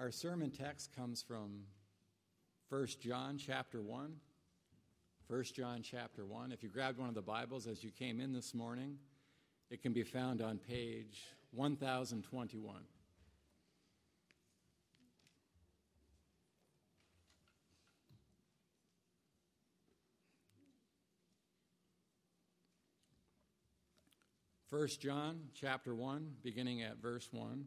Our sermon text comes from 1 John chapter 1. 1 John chapter 1. If you grabbed one of the Bibles as you came in this morning, it can be found on page 1021. First John chapter 1 beginning at verse 1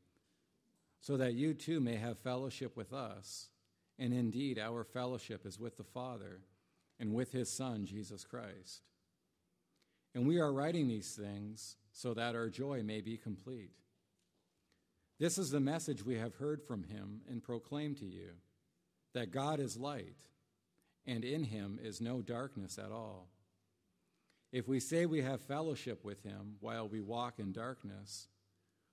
so that you too may have fellowship with us. And indeed, our fellowship is with the Father and with his Son, Jesus Christ. And we are writing these things so that our joy may be complete. This is the message we have heard from him and proclaimed to you that God is light, and in him is no darkness at all. If we say we have fellowship with him while we walk in darkness,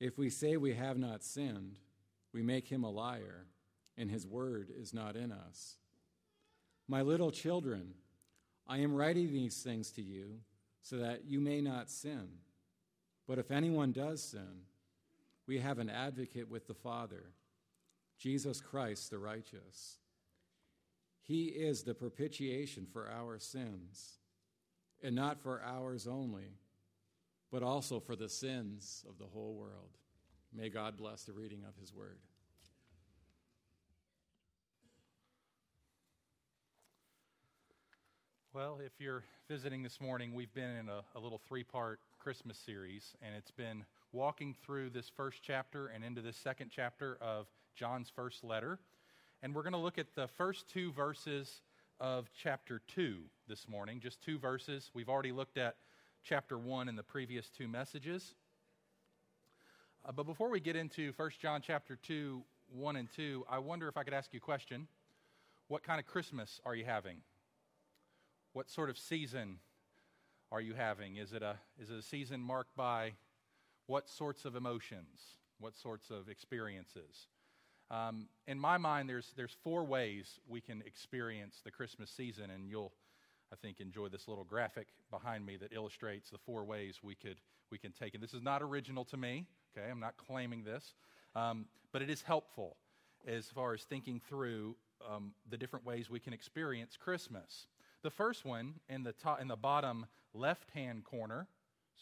If we say we have not sinned, we make him a liar, and his word is not in us. My little children, I am writing these things to you so that you may not sin. But if anyone does sin, we have an advocate with the Father, Jesus Christ the righteous. He is the propitiation for our sins, and not for ours only but also for the sins of the whole world. May God bless the reading of his word. Well, if you're visiting this morning, we've been in a, a little three part Christmas series, and it's been walking through this first chapter and into this second chapter of John's first letter. And we're going to look at the first two verses of chapter 2 this morning, just two verses. We've already looked at chapter 1 in the previous two messages. Uh, but before we get into 1 John chapter 2, 1 and 2, I wonder if I could ask you a question. What kind of Christmas are you having? What sort of season are you having? Is it a, is it a season marked by what sorts of emotions? What sorts of experiences? Um, in my mind, there's, there's four ways we can experience the Christmas season, and you'll I think, enjoy this little graphic behind me that illustrates the four ways we, could, we can take it. This is not original to me, okay? I'm not claiming this, um, but it is helpful as far as thinking through um, the different ways we can experience Christmas. The first one in the, top, in the bottom left hand corner,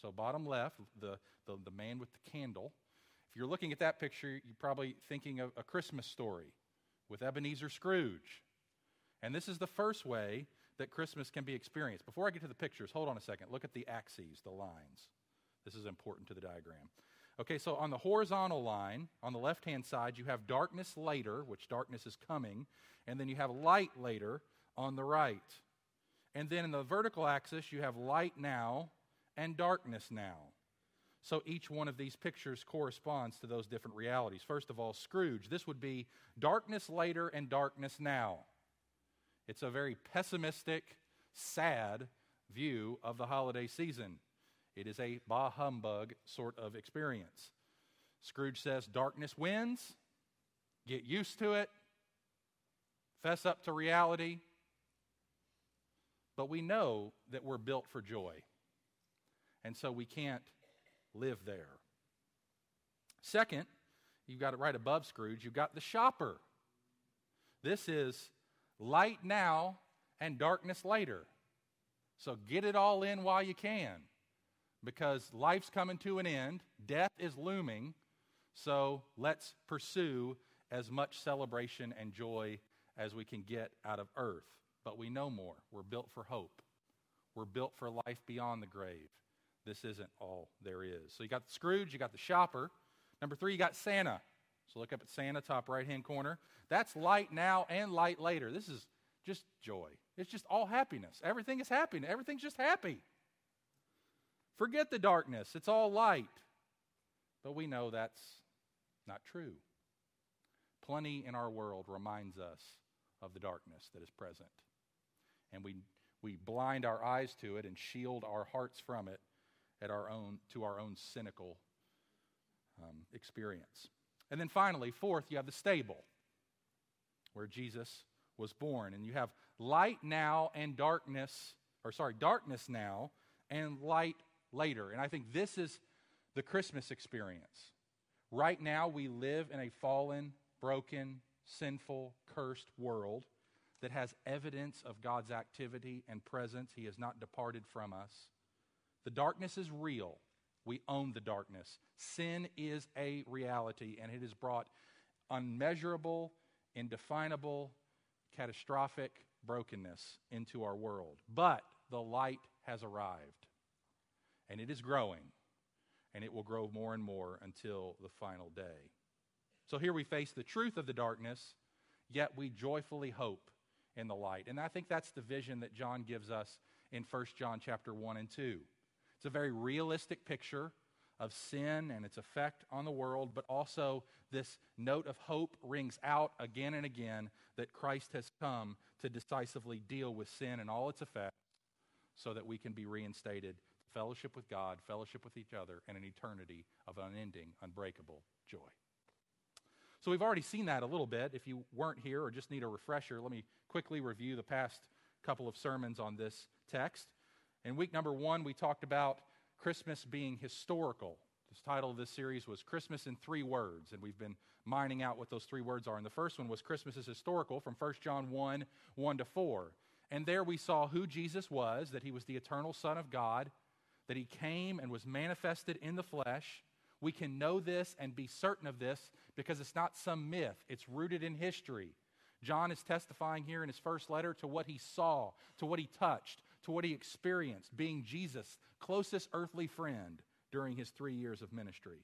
so bottom left, the, the, the man with the candle. If you're looking at that picture, you're probably thinking of a Christmas story with Ebenezer Scrooge. And this is the first way that Christmas can be experienced. Before I get to the pictures, hold on a second. Look at the axes, the lines. This is important to the diagram. Okay, so on the horizontal line, on the left hand side, you have darkness later, which darkness is coming, and then you have light later on the right. And then in the vertical axis, you have light now and darkness now. So each one of these pictures corresponds to those different realities. First of all, Scrooge, this would be darkness later and darkness now. It's a very pessimistic, sad view of the holiday season. It is a bah humbug sort of experience. Scrooge says, Darkness wins, get used to it, fess up to reality. But we know that we're built for joy, and so we can't live there. Second, you've got it right above Scrooge, you've got the shopper. This is light now and darkness later. So get it all in while you can because life's coming to an end, death is looming. So let's pursue as much celebration and joy as we can get out of earth. But we know more. We're built for hope, we're built for life beyond the grave. This isn't all there is. So you got Scrooge, you got the shopper. Number three, you got Santa. So look up at Santa, top right hand corner. That's light now and light later. This is just joy. It's just all happiness. Everything is happy. Everything's just happy. Forget the darkness. It's all light. But we know that's not true. Plenty in our world reminds us of the darkness that is present. And we, we blind our eyes to it and shield our hearts from it at our own, to our own cynical um, experience. And then finally, fourth, you have the stable, where Jesus was born. And you have light now and darkness, or sorry, darkness now and light later. And I think this is the Christmas experience. Right now, we live in a fallen, broken, sinful, cursed world that has evidence of God's activity and presence. He has not departed from us. The darkness is real. We own the darkness. Sin is a reality, and it has brought unmeasurable, indefinable, catastrophic brokenness into our world. But the light has arrived, and it is growing, and it will grow more and more until the final day. So here we face the truth of the darkness, yet we joyfully hope in the light. And I think that's the vision that John gives us in 1 John chapter 1 and 2. It's a very realistic picture of sin and its effect on the world, but also this note of hope rings out again and again that Christ has come to decisively deal with sin and all its effects so that we can be reinstated to fellowship with God, fellowship with each other, and an eternity of unending, unbreakable joy. So we've already seen that a little bit. If you weren't here or just need a refresher, let me quickly review the past couple of sermons on this text. In week number one, we talked about Christmas being historical. The title of this series was Christmas in Three Words, and we've been mining out what those three words are. And the first one was Christmas is historical from 1 John 1 1 to 4. And there we saw who Jesus was, that he was the eternal Son of God, that he came and was manifested in the flesh. We can know this and be certain of this because it's not some myth, it's rooted in history. John is testifying here in his first letter to what he saw, to what he touched, to what he experienced being Jesus' closest earthly friend during his three years of ministry.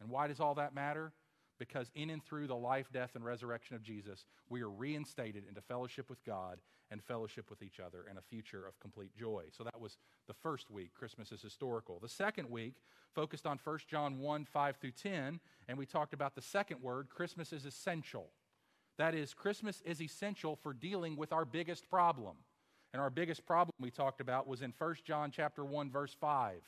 And why does all that matter? Because in and through the life, death, and resurrection of Jesus, we are reinstated into fellowship with God and fellowship with each other and a future of complete joy. So that was the first week. Christmas is historical. The second week focused on 1 John 1 5 through 10, and we talked about the second word Christmas is essential. That is, Christmas is essential for dealing with our biggest problem. And our biggest problem we talked about was in 1 John chapter 1 verse 5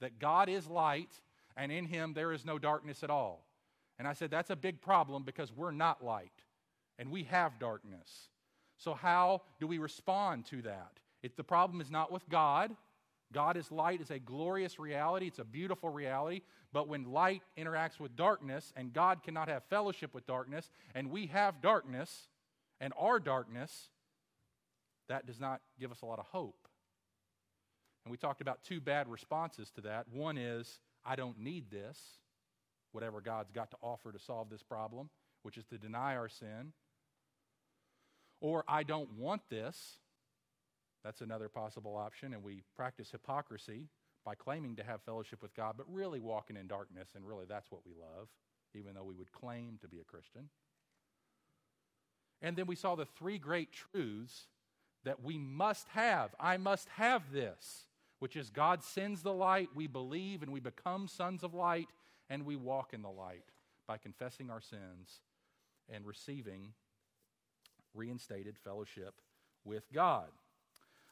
that God is light and in him there is no darkness at all. And I said that's a big problem because we're not light and we have darkness. So how do we respond to that? If the problem is not with God, God is light is a glorious reality, it's a beautiful reality, but when light interacts with darkness and God cannot have fellowship with darkness and we have darkness and our darkness, that does not give us a lot of hope. And we talked about two bad responses to that. One is, I don't need this, whatever God's got to offer to solve this problem, which is to deny our sin. Or, I don't want this. That's another possible option. And we practice hypocrisy by claiming to have fellowship with God, but really walking in darkness. And really, that's what we love, even though we would claim to be a Christian. And then we saw the three great truths that we must have. I must have this, which is God sends the light, we believe, and we become sons of light, and we walk in the light by confessing our sins and receiving reinstated fellowship with God.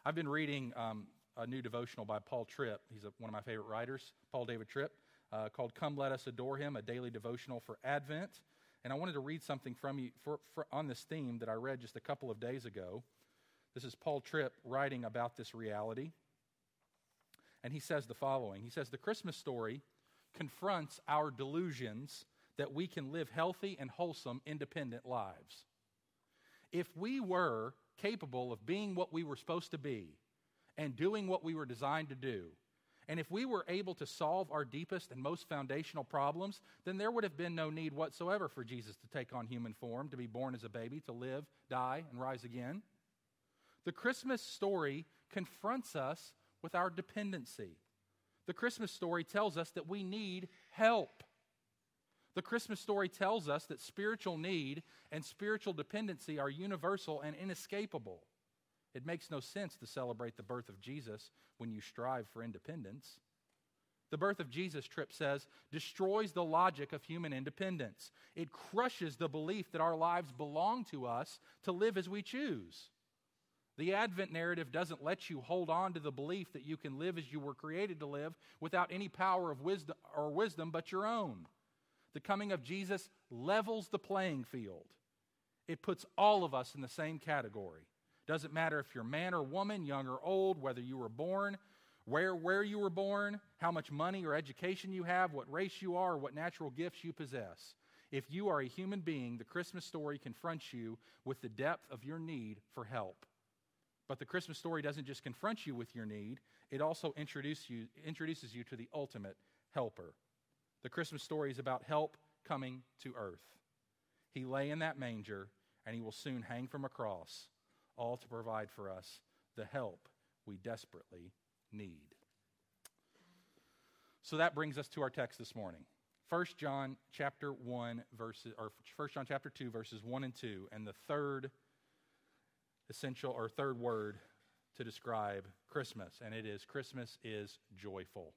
I've been reading um, a new devotional by Paul Tripp. He's a, one of my favorite writers, Paul David Tripp, uh, called Come Let Us Adore Him, a daily devotional for Advent. And I wanted to read something from you for, for, on this theme that I read just a couple of days ago. This is Paul Tripp writing about this reality. And he says the following He says, The Christmas story confronts our delusions that we can live healthy and wholesome, independent lives. If we were capable of being what we were supposed to be and doing what we were designed to do, And if we were able to solve our deepest and most foundational problems, then there would have been no need whatsoever for Jesus to take on human form, to be born as a baby, to live, die, and rise again. The Christmas story confronts us with our dependency. The Christmas story tells us that we need help. The Christmas story tells us that spiritual need and spiritual dependency are universal and inescapable. It makes no sense to celebrate the birth of Jesus when you strive for independence. The birth of Jesus, Tripp says, destroys the logic of human independence. It crushes the belief that our lives belong to us to live as we choose. The Advent narrative doesn't let you hold on to the belief that you can live as you were created to live without any power of wisdom or wisdom but your own. The coming of Jesus levels the playing field. It puts all of us in the same category. Doesn't matter if you're man or woman, young or old, whether you were born, where, where you were born, how much money or education you have, what race you are, what natural gifts you possess. If you are a human being, the Christmas story confronts you with the depth of your need for help. But the Christmas story doesn't just confront you with your need, it also introduce you, introduces you to the ultimate helper. The Christmas story is about help coming to earth. He lay in that manger, and he will soon hang from a cross all to provide for us the help we desperately need. So that brings us to our text this morning. 1 John chapter 1 verses or 1 John chapter 2 verses 1 and 2 and the third essential or third word to describe Christmas and it is Christmas is joyful.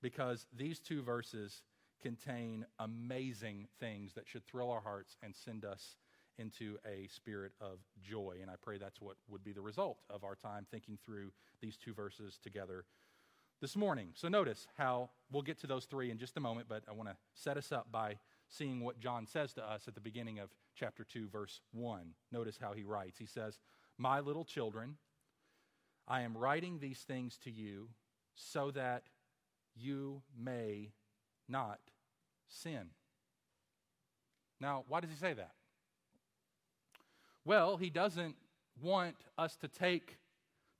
Because these two verses contain amazing things that should thrill our hearts and send us into a spirit of joy. And I pray that's what would be the result of our time thinking through these two verses together this morning. So notice how we'll get to those three in just a moment, but I want to set us up by seeing what John says to us at the beginning of chapter 2, verse 1. Notice how he writes. He says, My little children, I am writing these things to you so that you may not sin. Now, why does he say that? Well, he doesn't want us to take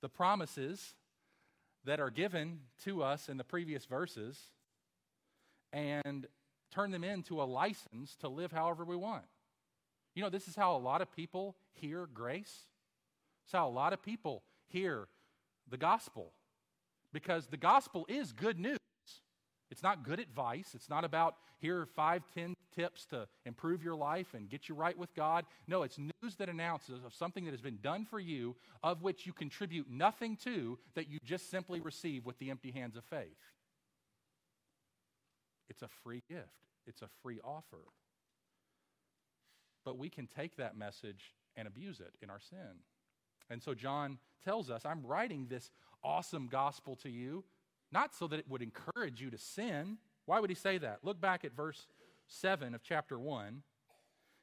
the promises that are given to us in the previous verses and turn them into a license to live however we want. You know, this is how a lot of people hear grace. It's how a lot of people hear the gospel because the gospel is good news. It's not good advice. It's not about here are five, ten tips to improve your life and get you right with God. No, it's news that announces of something that has been done for you, of which you contribute nothing to, that you just simply receive with the empty hands of faith. It's a free gift, it's a free offer. But we can take that message and abuse it in our sin. And so John tells us, I'm writing this awesome gospel to you not so that it would encourage you to sin. Why would he say that? Look back at verse 7 of chapter 1.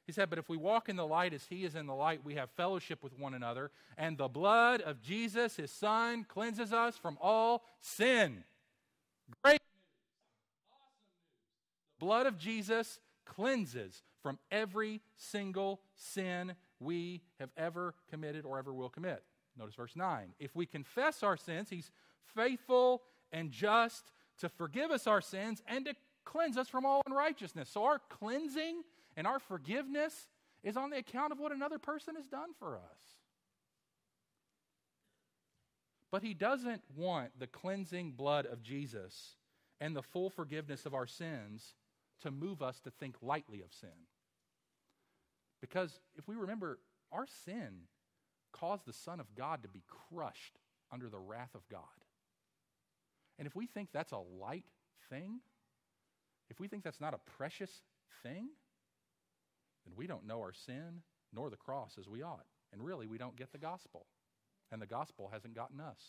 He said, But if we walk in the light as he is in the light, we have fellowship with one another, and the blood of Jesus, his son, cleanses us from all sin. Great news. Awesome news. The blood of Jesus cleanses from every single sin we have ever committed or ever will commit. Notice verse 9. If we confess our sins, he's faithful and just to forgive us our sins and to cleanse us from all unrighteousness. So our cleansing and our forgiveness is on the account of what another person has done for us. But he doesn't want the cleansing blood of Jesus and the full forgiveness of our sins to move us to think lightly of sin. Because if we remember, our sin caused the Son of God to be crushed under the wrath of God. And if we think that's a light thing, if we think that's not a precious thing, then we don't know our sin nor the cross as we ought. And really, we don't get the gospel. And the gospel hasn't gotten us.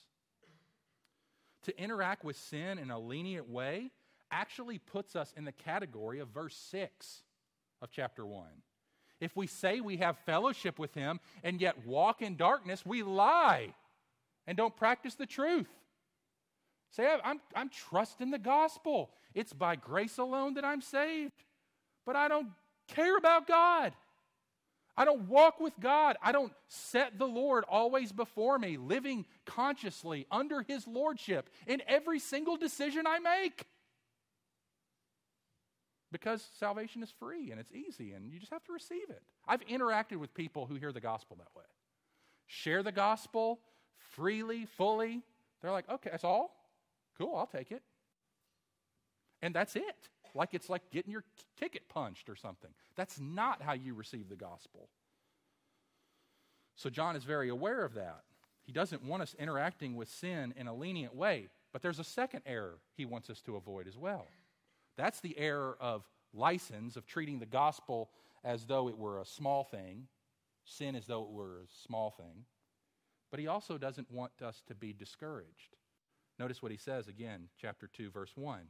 To interact with sin in a lenient way actually puts us in the category of verse 6 of chapter 1. If we say we have fellowship with him and yet walk in darkness, we lie and don't practice the truth. Say, I'm, I'm trusting the gospel. It's by grace alone that I'm saved. But I don't care about God. I don't walk with God. I don't set the Lord always before me, living consciously under His Lordship in every single decision I make. Because salvation is free and it's easy and you just have to receive it. I've interacted with people who hear the gospel that way. Share the gospel freely, fully. They're like, okay, that's all? Cool, I'll take it. And that's it like it's like getting your ticket punched or something. That's not how you receive the gospel. So John is very aware of that. He doesn't want us interacting with sin in a lenient way, but there's a second error he wants us to avoid as well. That's the error of license, of treating the gospel as though it were a small thing, sin as though it were a small thing. But he also doesn't want us to be discouraged. Notice what he says again, chapter 2, verse 1.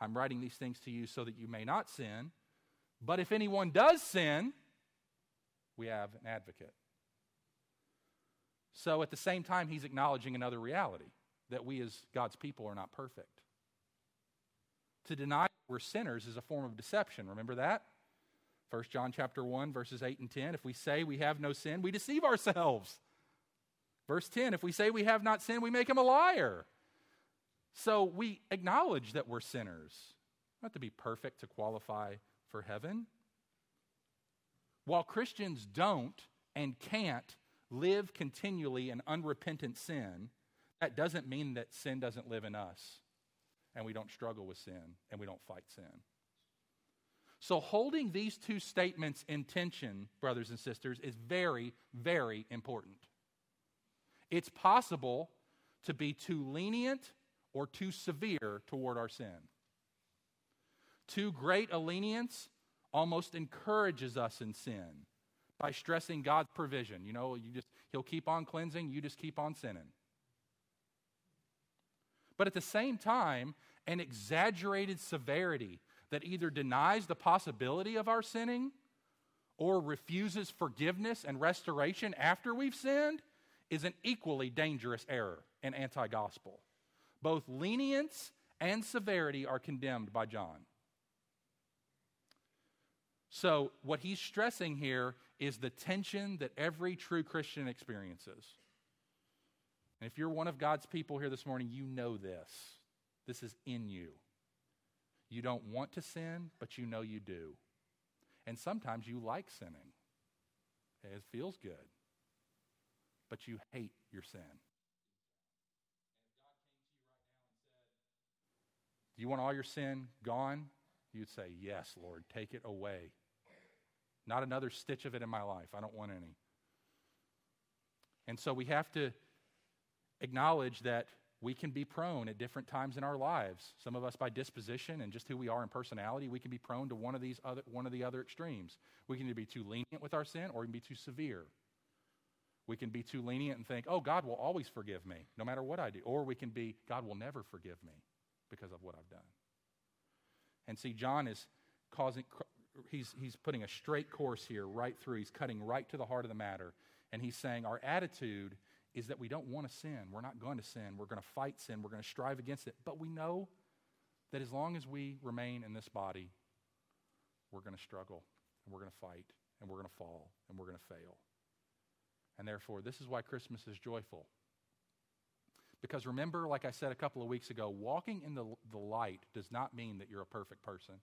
I'm writing these things to you so that you may not sin. But if anyone does sin, we have an advocate. So at the same time, he's acknowledging another reality that we as God's people are not perfect. To deny we're sinners is a form of deception. Remember that? 1 John chapter 1 verses 8 and 10 if we say we have no sin we deceive ourselves. Verse 10 if we say we have not sinned we make him a liar. So we acknowledge that we're sinners. Not to be perfect to qualify for heaven. While Christians don't and can't live continually in unrepentant sin, that doesn't mean that sin doesn't live in us and we don't struggle with sin and we don't fight sin. So, holding these two statements in tension, brothers and sisters, is very, very important. It's possible to be too lenient or too severe toward our sin. Too great a lenience almost encourages us in sin by stressing God's provision. You know, you just he'll keep on cleansing, you just keep on sinning. But at the same time, an exaggerated severity that either denies the possibility of our sinning or refuses forgiveness and restoration after we've sinned is an equally dangerous error and anti gospel. Both lenience and severity are condemned by John. So, what he's stressing here is the tension that every true Christian experiences. And if you're one of God's people here this morning, you know this. This is in you. You don't want to sin, but you know you do. And sometimes you like sinning, it feels good, but you hate your sin. Do you want all your sin gone? You'd say, Yes, Lord, take it away. Not another stitch of it in my life. I don't want any. And so we have to acknowledge that we can be prone at different times in our lives. Some of us by disposition and just who we are in personality, we can be prone to one of these other one of the other extremes. We can either be too lenient with our sin or we can be too severe. We can be too lenient and think, "Oh, God will always forgive me no matter what I do." Or we can be, "God will never forgive me." because of what I've done. And see, John is causing, he's, he's putting a straight course here right through. He's cutting right to the heart of the matter. And he's saying our attitude is that we don't want to sin. We're not going to sin. We're going to fight sin. We're going to strive against it. But we know that as long as we remain in this body, we're going to struggle and we're going to fight and we're going to fall and we're going to fail. And therefore, this is why Christmas is joyful. Because remember, like I said a couple of weeks ago, walking in the, the light does not mean that you're a perfect person.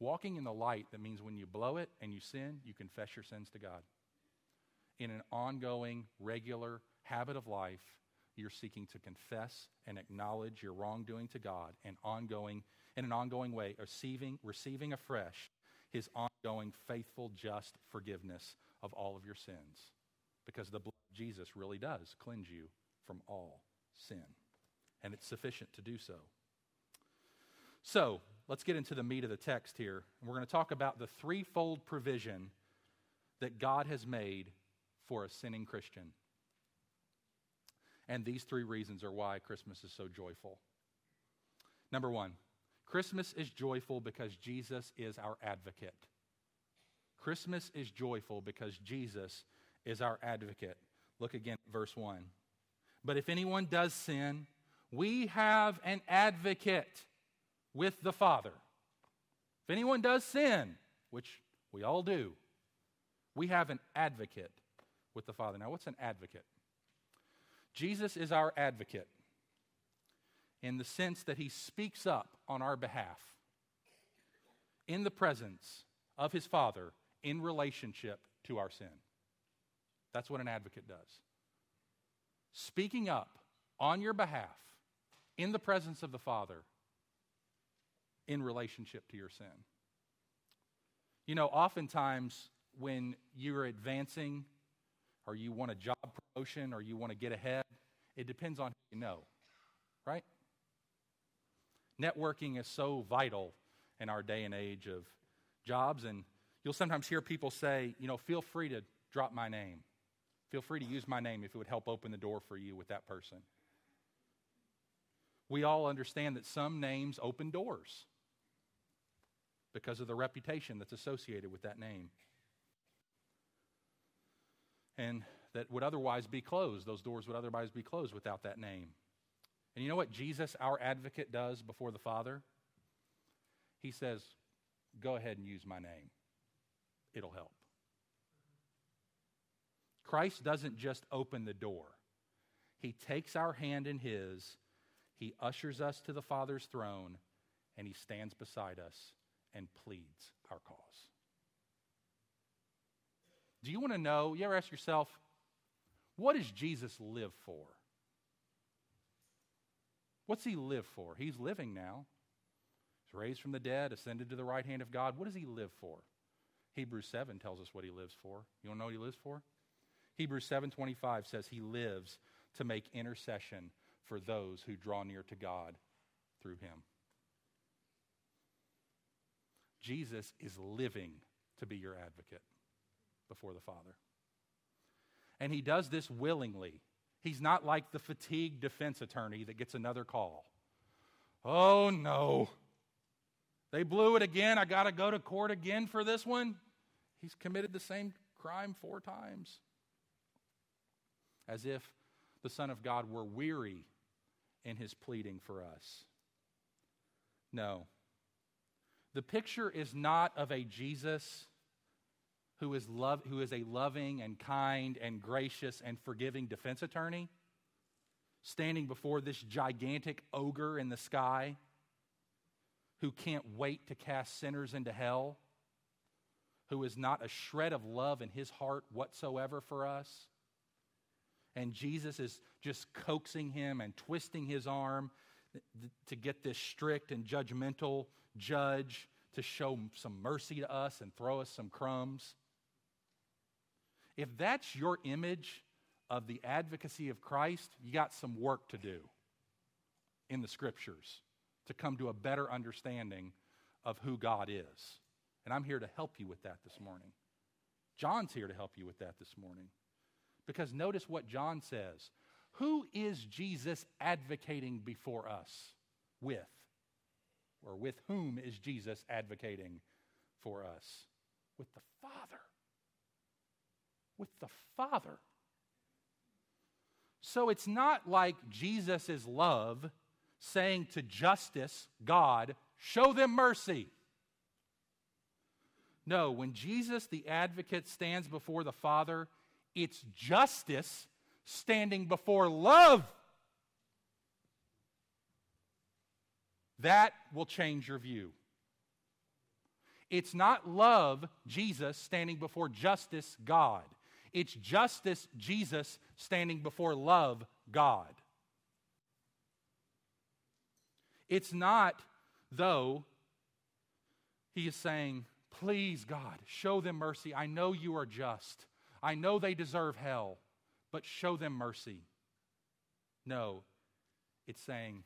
Walking in the light, that means when you blow it and you sin, you confess your sins to God. In an ongoing, regular habit of life, you're seeking to confess and acknowledge your wrongdoing to God and ongoing, in an ongoing way, receiving, receiving afresh his ongoing, faithful, just forgiveness of all of your sins. Because the blood of Jesus really does cleanse you from all sin, and it's sufficient to do so. So, let's get into the meat of the text here. And We're going to talk about the threefold provision that God has made for a sinning Christian. And these three reasons are why Christmas is so joyful. Number one, Christmas is joyful because Jesus is our advocate. Christmas is joyful because Jesus is our advocate. Look again at verse 1. But if anyone does sin, we have an advocate with the Father. If anyone does sin, which we all do, We have an advocate with the Father. Now, what's an advocate? Jesus is our advocate in the sense that he speaks up on our behalf in the presence of his Father in relationship to our sin. That's what an advocate does. Speaking up on your behalf in the presence of the Father in relationship to your sin. You know, oftentimes when you're advancing or you want a job promotion or you want to get ahead, it depends on who you know, right? Networking is so vital in our day and age of jobs, and you'll sometimes hear people say, you know, feel free to drop my name. Feel free to use my name if it would help open the door for you with that person. We all understand that some names open doors because of the reputation that's associated with that name. And that would otherwise be closed. Those doors would otherwise be closed without that name. And you know what Jesus, our advocate, does before the Father? He says, Go ahead and use my name, it'll help. Christ doesn't just open the door, He takes our hand in His, He ushers us to the Father's throne, and He stands beside us and pleads our cause. Do you want to know? You ever ask yourself, what does Jesus live for? What's he live for? He's living now. He's raised from the dead, ascended to the right hand of God. What does he live for? Hebrews 7 tells us what he lives for. You to know what he lives for? Hebrews 7:25 says he lives to make intercession for those who draw near to God through him. Jesus is living to be your advocate before the Father. And he does this willingly. He's not like the fatigued defense attorney that gets another call. Oh no. They blew it again. I got to go to court again for this one. He's committed the same crime four times. As if the Son of God were weary in his pleading for us. No. The picture is not of a Jesus who is, love, who is a loving and kind and gracious and forgiving defense attorney standing before this gigantic ogre in the sky who can't wait to cast sinners into hell, who is not a shred of love in his heart whatsoever for us. And Jesus is just coaxing him and twisting his arm to get this strict and judgmental judge to show some mercy to us and throw us some crumbs. If that's your image of the advocacy of Christ, you got some work to do in the scriptures to come to a better understanding of who God is. And I'm here to help you with that this morning. John's here to help you with that this morning. Because notice what John says. Who is Jesus advocating before us with? Or with whom is Jesus advocating for us? With the Father. With the Father. So it's not like Jesus' love saying to justice, God, show them mercy. No, when Jesus, the advocate, stands before the Father, it's justice standing before love. That will change your view. It's not love, Jesus, standing before justice, God. It's justice, Jesus, standing before love, God. It's not, though, he is saying, Please, God, show them mercy. I know you are just. I know they deserve hell, but show them mercy. No, it's saying,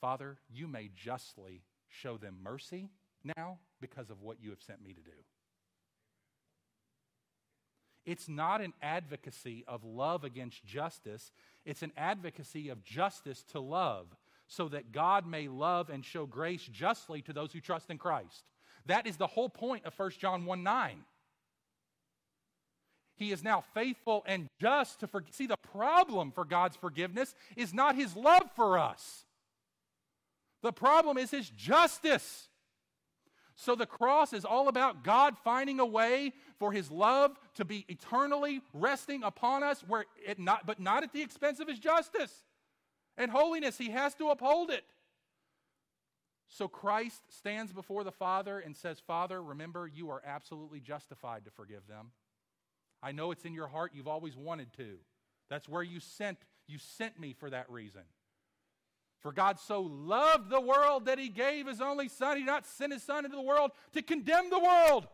Father, you may justly show them mercy now because of what you have sent me to do. It's not an advocacy of love against justice, it's an advocacy of justice to love, so that God may love and show grace justly to those who trust in Christ. That is the whole point of 1 John 1 9. He is now faithful and just to. See, the problem for God's forgiveness is not his love for us. The problem is his justice. So the cross is all about God finding a way for his love to be eternally resting upon us where it not but not at the expense of his justice and holiness he has to uphold it. So Christ stands before the Father and says, "Father, remember you are absolutely justified to forgive them. I know it's in your heart you've always wanted to. That's where you sent you sent me for that reason." For God so loved the world that he gave his only Son. He did not send his Son into the world to condemn the world,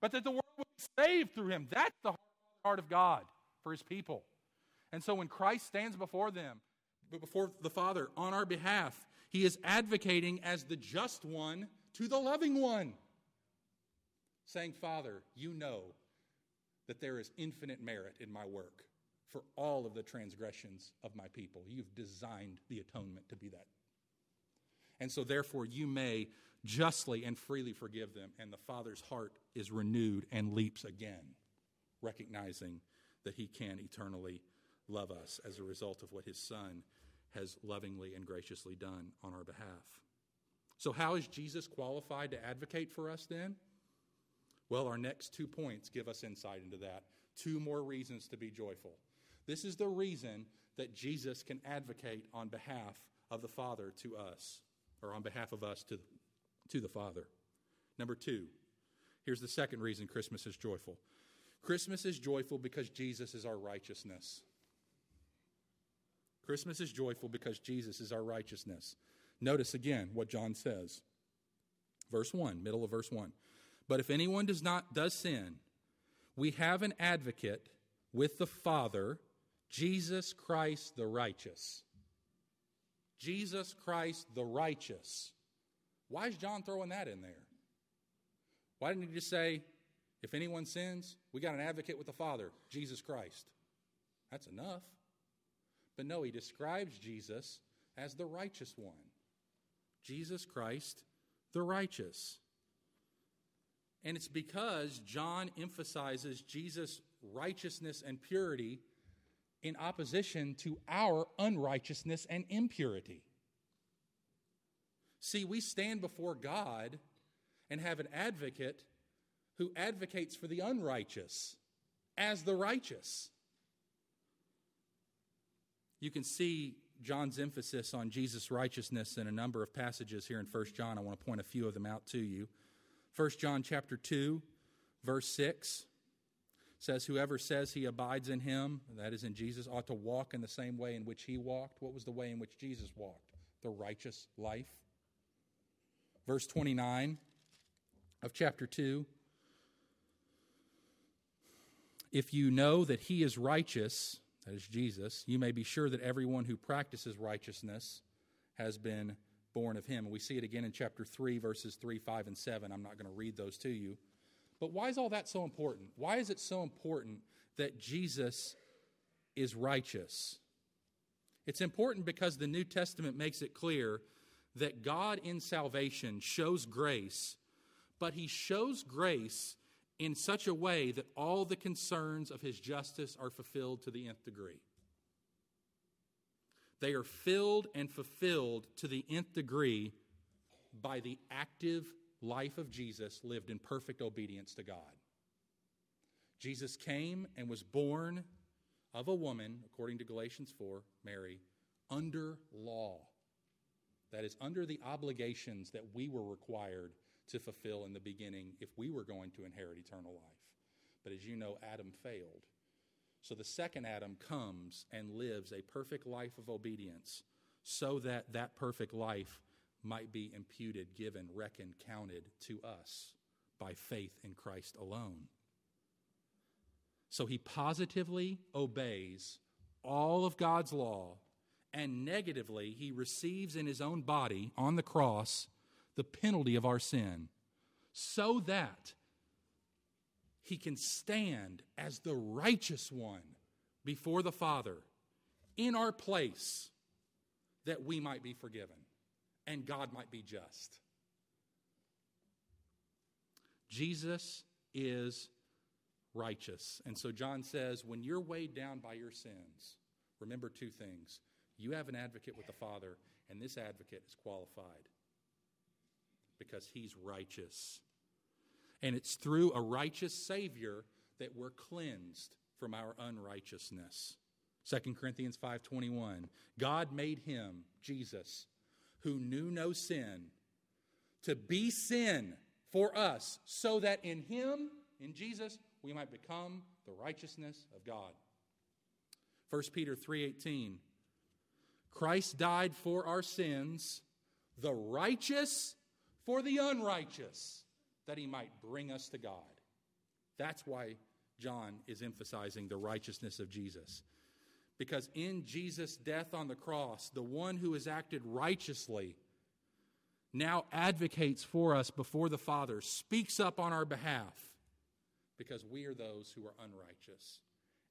but that the world would be saved through him. That's the heart of God for his people. And so when Christ stands before them, but before the Father on our behalf, he is advocating as the just one to the loving one, saying, Father, you know that there is infinite merit in my work for all of the transgressions of my people. You've designed the atonement to be that. And so, therefore, you may justly and freely forgive them, and the Father's heart is renewed and leaps again, recognizing that He can eternally love us as a result of what His Son has lovingly and graciously done on our behalf. So, how is Jesus qualified to advocate for us then? Well, our next two points give us insight into that. Two more reasons to be joyful. This is the reason that Jesus can advocate on behalf of the Father to us, or on behalf of us to, to the Father. Number two, here's the second reason Christmas is joyful Christmas is joyful because Jesus is our righteousness. Christmas is joyful because Jesus is our righteousness. Notice again what John says. Verse 1, middle of verse 1. But if anyone does not does sin, we have an advocate with the Father, Jesus Christ the righteous. Jesus Christ the righteous. Why is John throwing that in there? Why didn't he just say, if anyone sins, we got an advocate with the Father, Jesus Christ? That's enough. But no, he describes Jesus as the righteous one. Jesus Christ, the righteous. And it's because John emphasizes Jesus' righteousness and purity in opposition to our unrighteousness and impurity. See, we stand before God and have an advocate who advocates for the unrighteous as the righteous. You can see John's emphasis on Jesus' righteousness in a number of passages here in 1 John. I want to point a few of them out to you. 1 John chapter 2, verse 6 says, Whoever says he abides in him, that is in Jesus, ought to walk in the same way in which he walked. What was the way in which Jesus walked? The righteous life. Verse 29 of chapter 2 If you know that he is righteous, that is Jesus, you may be sure that everyone who practices righteousness has been born of him. And we see it again in chapter 3, verses 3, 5, and 7. I'm not going to read those to you. But why is all that so important? Why is it so important that Jesus is righteous? It's important because the New Testament makes it clear that God in salvation shows grace, but he shows grace in such a way that all the concerns of his justice are fulfilled to the nth degree. They are filled and fulfilled to the nth degree by the active life of Jesus lived in perfect obedience to God. Jesus came and was born of a woman, according to Galatians 4, Mary, under law. That is, under the obligations that we were required to fulfill in the beginning if we were going to inherit eternal life. But as you know, Adam failed. So the second Adam comes and lives a perfect life of obedience so that that perfect life might be imputed, given, reckoned, counted to us by faith in Christ alone. So he positively obeys all of God's law, and negatively, he receives in his own body on the cross the penalty of our sin, so that he can stand as the righteous one before the Father in our place that we might be forgiven and God might be just. Jesus is righteous. And so John says, when you're weighed down by your sins, remember two things. You have an advocate with the Father, and this advocate is qualified because he's righteous And it's through a righteous Savior that we're cleansed from our unrighteousness. 2 Corinthians 5:21 God made him Jesus who knew no sin to be sin for us so that in him in Jesus we might become the righteousness of God. 1 Peter 3:18 Christ died for our sins, the righteous for the unrighteous, that he might bring us to God. That's why John is emphasizing the righteousness of Jesus. Because in Jesus' death on the cross, the one who has acted righteously now advocates for us before the Father, speaks up on our behalf, because we are those who are unrighteous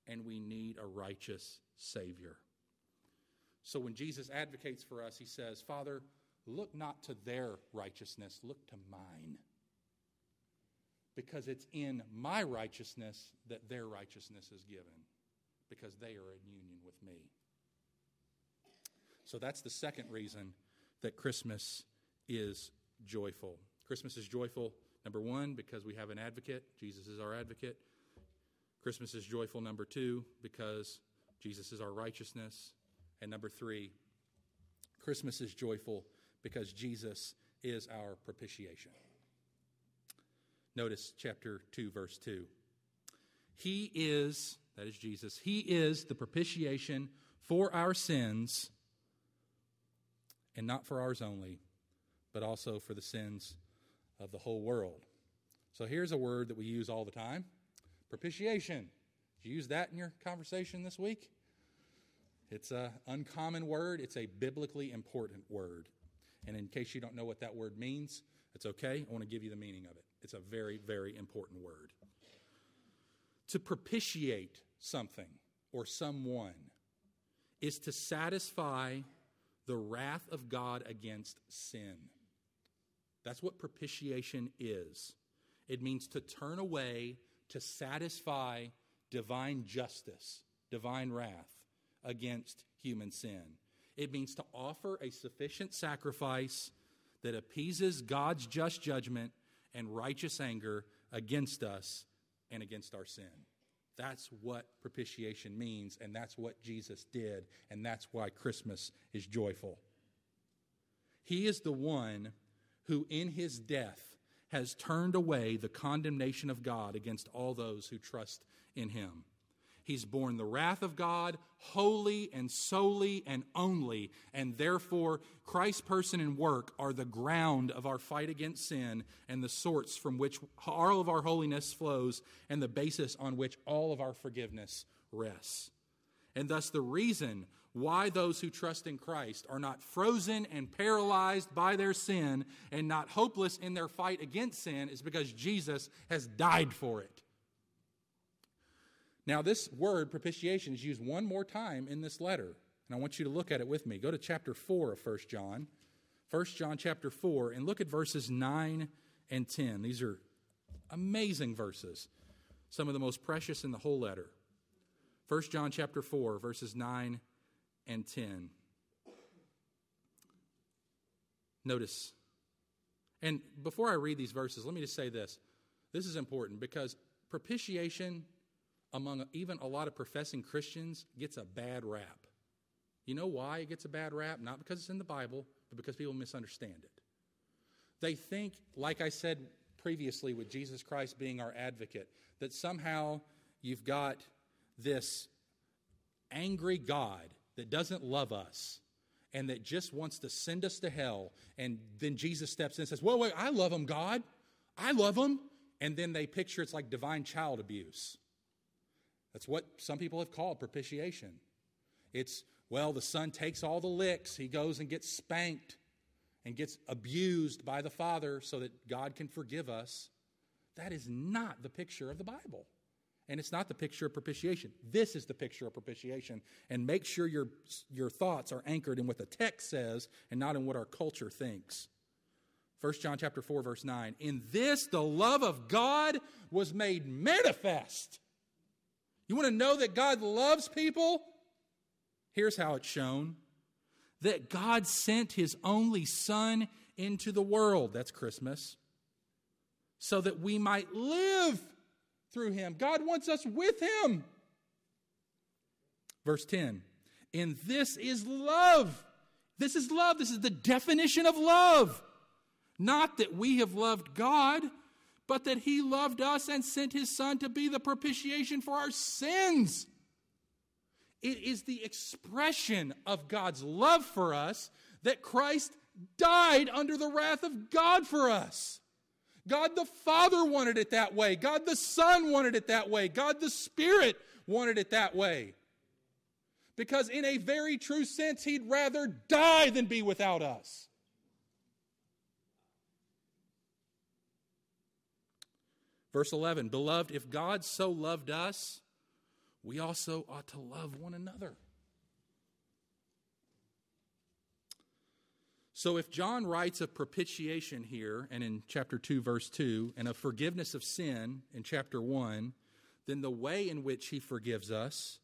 and we need a righteous Savior. So when Jesus advocates for us, he says, Father, look not to their righteousness, look to mine. Because it's in my righteousness that their righteousness is given, because they are in union me. So that's the second reason that Christmas is joyful. Christmas is joyful, number one, because we have an advocate. Jesus is our advocate. Christmas is joyful, number two, because Jesus is our righteousness. And number three, Christmas is joyful because Jesus is our propitiation. Notice chapter 2, verse 2. He is, that is Jesus, He is the propitiation for our sins, and not for ours only, but also for the sins of the whole world. So here's a word that we use all the time Propitiation. Did you use that in your conversation this week? It's an uncommon word, it's a biblically important word. And in case you don't know what that word means, it's okay. I want to give you the meaning of it. It's a very, very important word. To propitiate something or someone is to satisfy the wrath of God against sin. That's what propitiation is. It means to turn away to satisfy divine justice, divine wrath against human sin. It means to offer a sufficient sacrifice that appeases God's just judgment and righteous anger against us and against our sin. That's what propitiation means, and that's what Jesus did, and that's why Christmas is joyful. He is the one who, in his death, has turned away the condemnation of God against all those who trust in him. He's borne the wrath of God wholly and solely and only, and therefore Christ's person and work are the ground of our fight against sin and the source from which all of our holiness flows and the basis on which all of our forgiveness rests. And thus, the reason why those who trust in Christ are not frozen and paralyzed by their sin and not hopeless in their fight against sin is because Jesus has died for it. Now, this word propitiation is used one more time in this letter, and I want you to look at it with me. Go to chapter 4 of 1 John. 1 John chapter 4, and look at verses 9 and 10. These are amazing verses, some of the most precious in the whole letter. 1 John chapter 4, verses 9 and 10. Notice, and before I read these verses, let me just say this. This is important because propitiation among even a lot of professing Christians gets a bad rap. You know why it gets a bad rap? Not because it's in the Bible, but because people misunderstand it. They think, like I said previously with Jesus Christ being our advocate, that somehow you've got this angry God that doesn't love us and that just wants to send us to hell. And then Jesus steps in and says, Well, wait, I love him, God. I love him. And then they picture it's like divine child abuse. That's what some people have called propitiation. It's, well, the son takes all the licks, he goes and gets spanked and gets abused by the father so that God can forgive us. That is not the picture of the Bible. And it's not the picture of propitiation. This is the picture of propitiation. And make sure your, your thoughts are anchored in what the text says and not in what our culture thinks. 1 John chapter 4 verse 9. In this the love of God was made manifest. You want to know that God loves people? Here's how it's shown. That God sent his only son into the world. That's Christmas so that we might live through him. God wants us with him. Verse 10 And this is love. This is love. This is the definition of love. Not that we have loved God, but that he loved us and sent his son to be the propitiation for our sins. It is the expression of God's love for us that Christ died under the wrath of God for us. God the Father wanted it that way. God the Son wanted it that way. God the Spirit wanted it that way. Because, in a very true sense, He'd rather die than be without us. Verse 11 Beloved, if God so loved us, we also ought to love one another. So, if John writes of propitiation here and in chapter 2, verse 2, and of forgiveness of sin in chapter 1, then the way in which he forgives us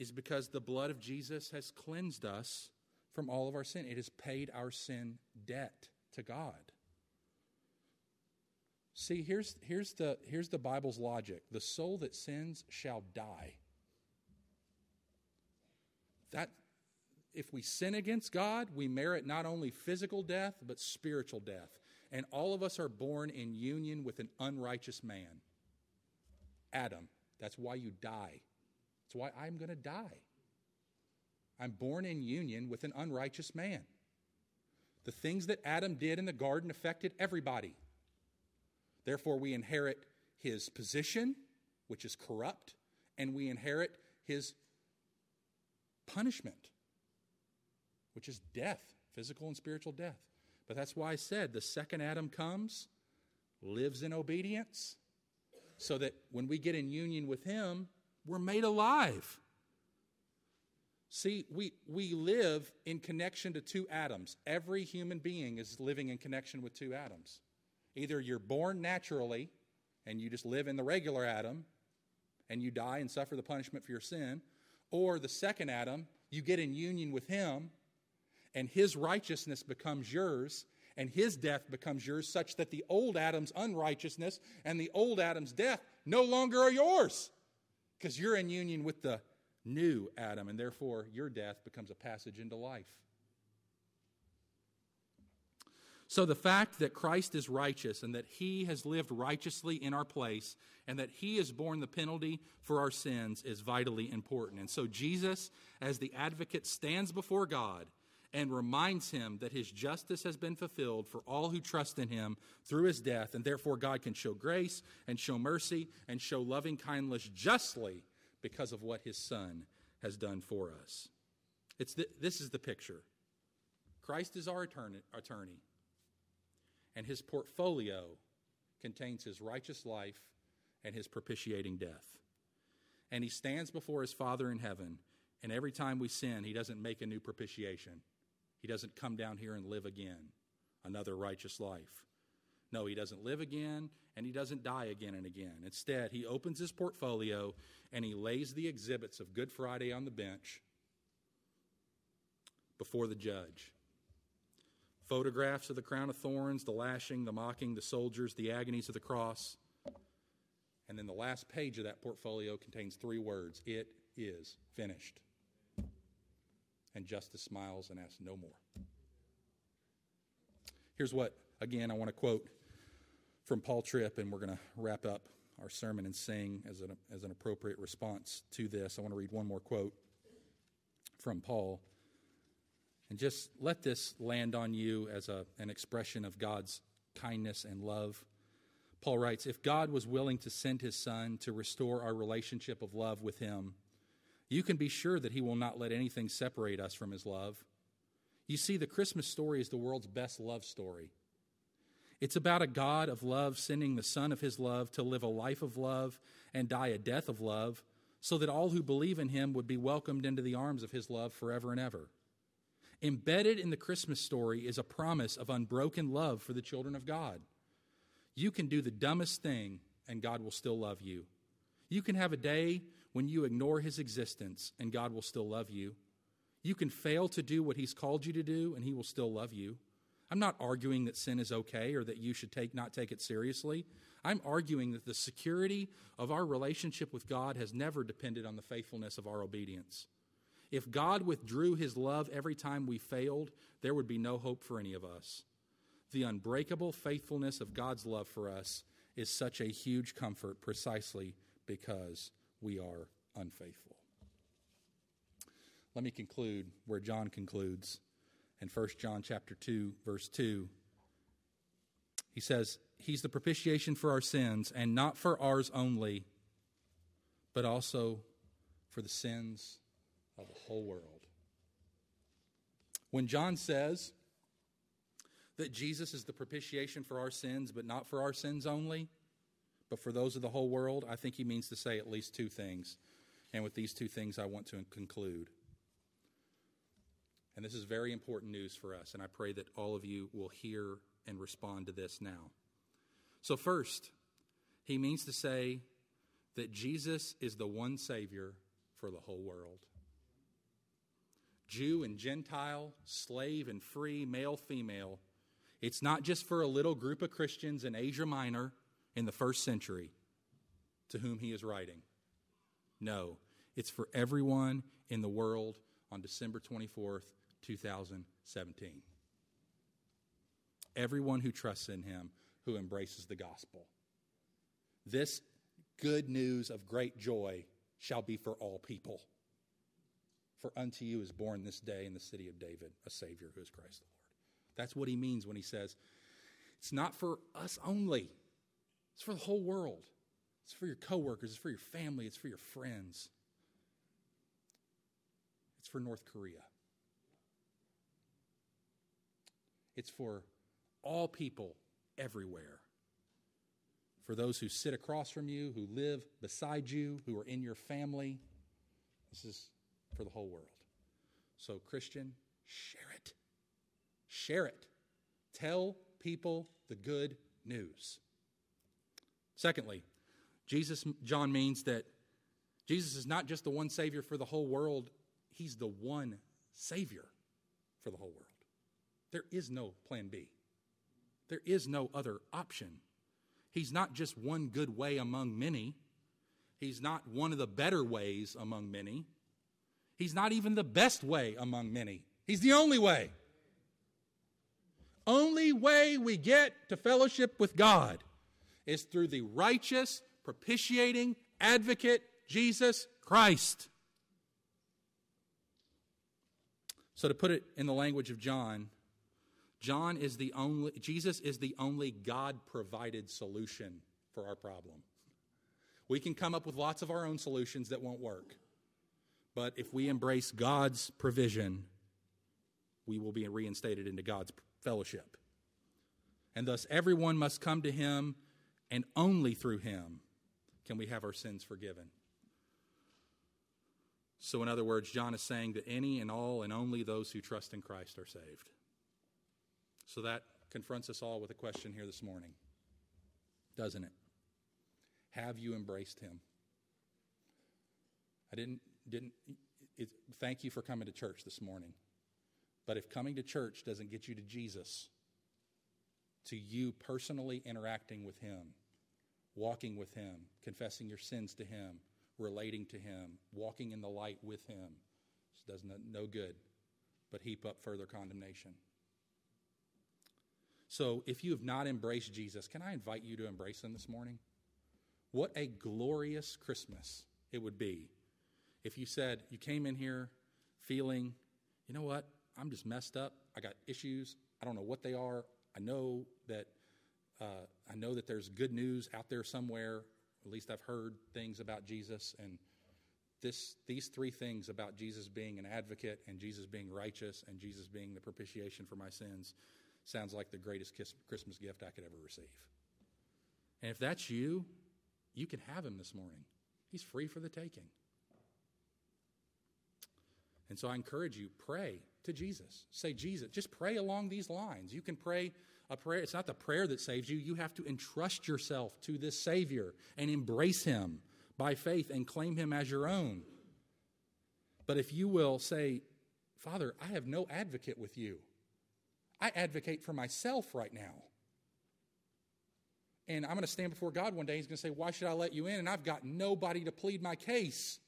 is because the blood of Jesus has cleansed us from all of our sin. It has paid our sin debt to God. See, here's, here's, the, here's the Bible's logic the soul that sins shall die. That, if we sin against God, we merit not only physical death, but spiritual death. And all of us are born in union with an unrighteous man. Adam. That's why you die. That's why I'm going to die. I'm born in union with an unrighteous man. The things that Adam did in the garden affected everybody. Therefore, we inherit his position, which is corrupt, and we inherit his punishment, which is death, physical and spiritual death. But that's why I said the second Adam comes, lives in obedience, so that when we get in union with him, we're made alive. See, we, we live in connection to two Adams. Every human being is living in connection with two Adams. Either you're born naturally and you just live in the regular Adam and you die and suffer the punishment for your sin, or the second Adam, you get in union with him and his righteousness becomes yours and his death becomes yours, such that the old Adam's unrighteousness and the old Adam's death no longer are yours because you're in union with the new Adam, and therefore your death becomes a passage into life. So, the fact that Christ is righteous and that he has lived righteously in our place and that he has borne the penalty for our sins is vitally important. And so, Jesus, as the advocate, stands before God and reminds him that his justice has been fulfilled for all who trust in him through his death, and therefore God can show grace and show mercy and show loving kindness justly because of what his Son has done for us. It's the, this is the picture Christ is our attorney and his portfolio contains his righteous life and his propitiating death. And he stands before his Father in heaven, and every time we sin, he doesn't make a new propitiation. He doesn't come down here and live again, another righteous life. No, he doesn't live again, and he doesn't die again and again. Instead, he opens his portfolio and he lays the exhibits of Good Friday on the bench before the judge photographs of the crown of thorns, the lashing, the mocking, the soldiers, the agonies of the cross. And then the last page of that portfolio contains three words It is finished. And Justice smiles and asks no more. Here's what, again, I want to quote from Paul Tripp, and we're going to wrap up our sermon and sing as an, as an appropriate response to this. I want to read one more quote from Paul. And just let this land on you as a, an expression of God's kindness and love. Paul writes If God was willing to send his son to restore our relationship of love with him, you can be sure that he will not let anything separate us from his love. You see, the Christmas story is the world's best love story. It's about a God of love sending the Son of His love to live a life of love and die a death of love, so that all who believe in Him would be welcomed into the arms of His love forever and ever. Embedded in the Christmas story is a promise of unbroken love for the children of God. You can do the dumbest thing, and God will still love you. You can have a day when you ignore His existence, and God will still love you. You can fail to do what He's called you to do, and He will still love you. I'm not arguing that sin is okay or that you should take, not take it seriously. I'm arguing that the security of our relationship with God has never depended on the faithfulness of our obedience. If God withdrew his love every time we failed, there would be no hope for any of us. The unbreakable faithfulness of God's love for us is such a huge comfort precisely because we are unfaithful. Let me conclude where John concludes in 1 John chapter 2 verse 2. He says, he's the propitiation for our sins and not for ours only, but also for the sins of the whole world. When John says that Jesus is the propitiation for our sins, but not for our sins only, but for those of the whole world, I think he means to say at least two things. And with these two things, I want to conclude. And this is very important news for us, and I pray that all of you will hear and respond to this now. So, first, he means to say that Jesus is the one Savior for the whole world. Jew and Gentile, slave and free, male, female. It's not just for a little group of Christians in Asia Minor in the first century to whom he is writing. No, it's for everyone in the world on December 24th, 2017. Everyone who trusts in him, who embraces the gospel. This good news of great joy shall be for all people. For unto you is born this day in the city of David a Savior who is Christ the Lord. That's what he means when he says, it's not for us only, it's for the whole world. It's for your coworkers, it's for your family, it's for your friends. It's for North Korea. It's for all people everywhere. For those who sit across from you, who live beside you, who are in your family. This is for the whole world. So, Christian, share it. Share it. Tell people the good news. Secondly, Jesus, John means that Jesus is not just the one Savior for the whole world, He's the one Savior for the whole world. There is no plan B, there is no other option. He's not just one good way among many, He's not one of the better ways among many. He's not even the best way among many. He's the only way. Only way we get to fellowship with God is through the righteous, propitiating advocate, Jesus Christ. So, to put it in the language of John, John is the only, Jesus is the only God provided solution for our problem. We can come up with lots of our own solutions that won't work. But if we embrace God's provision, we will be reinstated into God's fellowship. And thus, everyone must come to Him, and only through Him can we have our sins forgiven. So, in other words, John is saying that any and all and only those who trust in Christ are saved. So, that confronts us all with a question here this morning, doesn't it? Have you embraced Him? I didn't didn't it, thank you for coming to church this morning. But if coming to church doesn't get you to Jesus, to you personally interacting with Him, walking with Him, confessing your sins to Him, relating to Him, walking in the light with Him, does no good, but heap up further condemnation. So if you have not embraced Jesus, can I invite you to embrace Him this morning? What a glorious Christmas it would be if you said you came in here feeling, you know what, I'm just messed up. I got issues. I don't know what they are. I know that uh, I know that there's good news out there somewhere. At least I've heard things about Jesus, and this these three things about Jesus being an advocate and Jesus being righteous and Jesus being the propitiation for my sins sounds like the greatest Christmas gift I could ever receive. And if that's you, you can have him this morning. He's free for the taking. And so I encourage you, pray to Jesus. Say, Jesus, just pray along these lines. You can pray a prayer. It's not the prayer that saves you. You have to entrust yourself to this Savior and embrace Him by faith and claim Him as your own. But if you will say, Father, I have no advocate with you, I advocate for myself right now. And I'm going to stand before God one day. He's going to say, Why should I let you in? And I've got nobody to plead my case.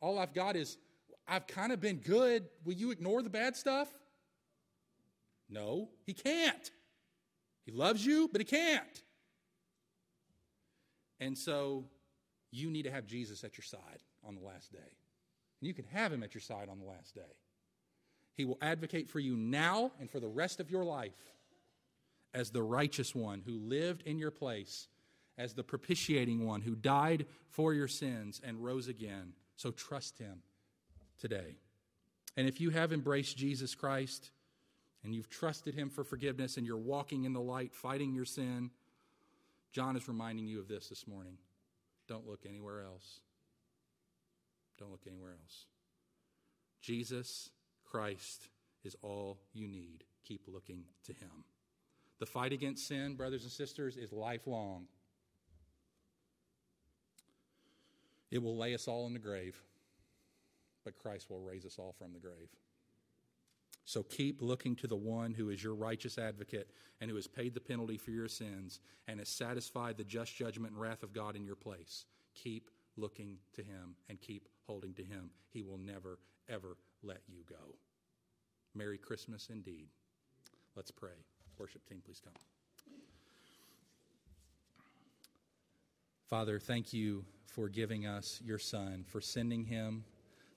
All I've got is, I've kind of been good. Will you ignore the bad stuff? No, he can't. He loves you, but he can't. And so you need to have Jesus at your side on the last day. And you can have him at your side on the last day. He will advocate for you now and for the rest of your life as the righteous one who lived in your place, as the propitiating one who died for your sins and rose again. So trust him today. And if you have embraced Jesus Christ and you've trusted him for forgiveness and you're walking in the light, fighting your sin, John is reminding you of this this morning. Don't look anywhere else. Don't look anywhere else. Jesus Christ is all you need. Keep looking to him. The fight against sin, brothers and sisters, is lifelong. It will lay us all in the grave, but Christ will raise us all from the grave. So keep looking to the one who is your righteous advocate and who has paid the penalty for your sins and has satisfied the just judgment and wrath of God in your place. Keep looking to him and keep holding to him. He will never, ever let you go. Merry Christmas indeed. Let's pray. Worship team, please come. Father, thank you for giving us your Son, for sending him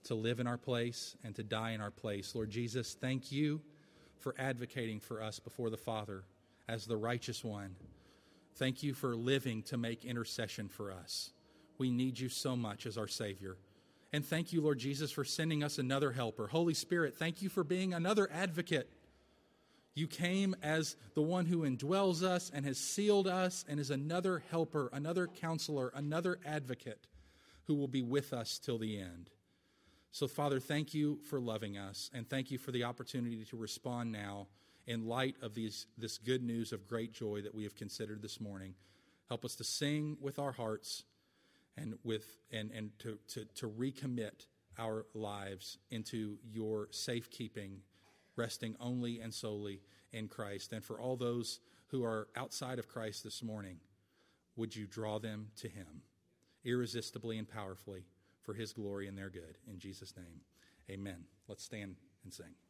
to live in our place and to die in our place. Lord Jesus, thank you for advocating for us before the Father as the righteous one. Thank you for living to make intercession for us. We need you so much as our Savior. And thank you, Lord Jesus, for sending us another helper. Holy Spirit, thank you for being another advocate you came as the one who indwells us and has sealed us and is another helper, another counselor, another advocate who will be with us till the end. So, Father, thank you for loving us and thank you for the opportunity to respond now in light of these, this good news of great joy that we have considered this morning. Help us to sing with our hearts and, with, and, and to, to, to recommit our lives into your safekeeping resting only and solely in Christ. And for all those who are outside of Christ this morning, would you draw them to Him irresistibly and powerfully for His glory and their good? In Jesus' name, amen. Let's stand and sing.